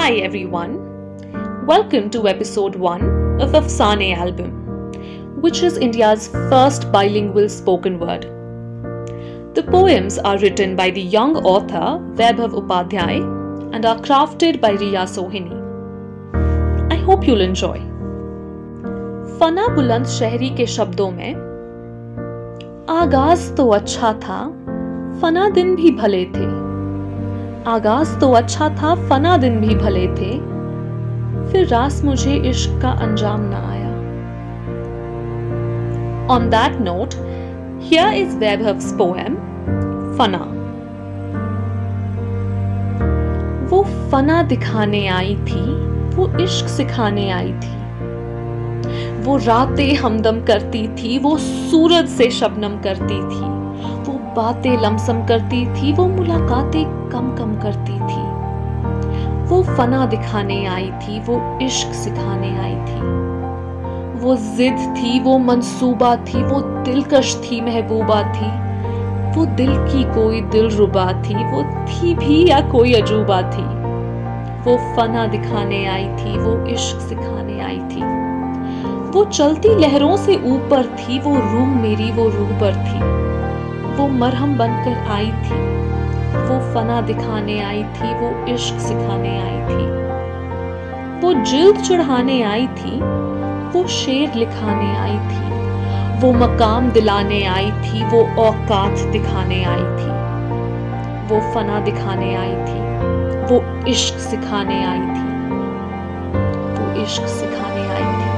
Hi everyone. Welcome to episode 1 of Afsane album, which is India's first bilingual spoken word. The poems are written by the young author Vaibhav Upadhyay and are crafted by Riya Sohini. I hope you'll enjoy. फना बुलंद शहरी के शब्दों में आगाज़ तो अच्छा था फना दिन भी भले थे आगाज़ तो अच्छा था, फना दिन भी भले थे। फिर रास मुझे इश्क का अंजाम ना आया। On that note here is Vaibhav's poem Fana वो फना दिखाने आई थी, वो इश्क सिखाने आई थी। वो रातें हमदम करती थी, वो सूरज से शबनम करती थी। बातें लमसम करती थी, वो मुलाकातें कम कम करती थी। वो फना दिखाने आई थी, वो इश्क सिखाने आई थी। वो जिद थी, वो मंसूबा थी, वो दिलकश थी, महबूबा थी। वो दिल की कोई दिल रुबा थी, वो थी भी या कोई अजूबा थी। वो फना दिखाने आई थी, वो इश्क सिखाने आई थी। वो चलती लहरों से ऊपर थी, वो रूह मेरी, वो रूह पर थी। वो मरहम बनकर आई थी। वो फना दिखाने आई थी, वो इश्क सिखाने आई थी। वो जिल्द चढ़ाने आई थी, वो शेर लिखाने आई थी। वो मकाम दिलाने आई थी, वो औकात दिखाने आई थी। वो फना दिखाने आई थी, वो इश्क सिखाने आई थी। वो इश्क सिखाने आई थी।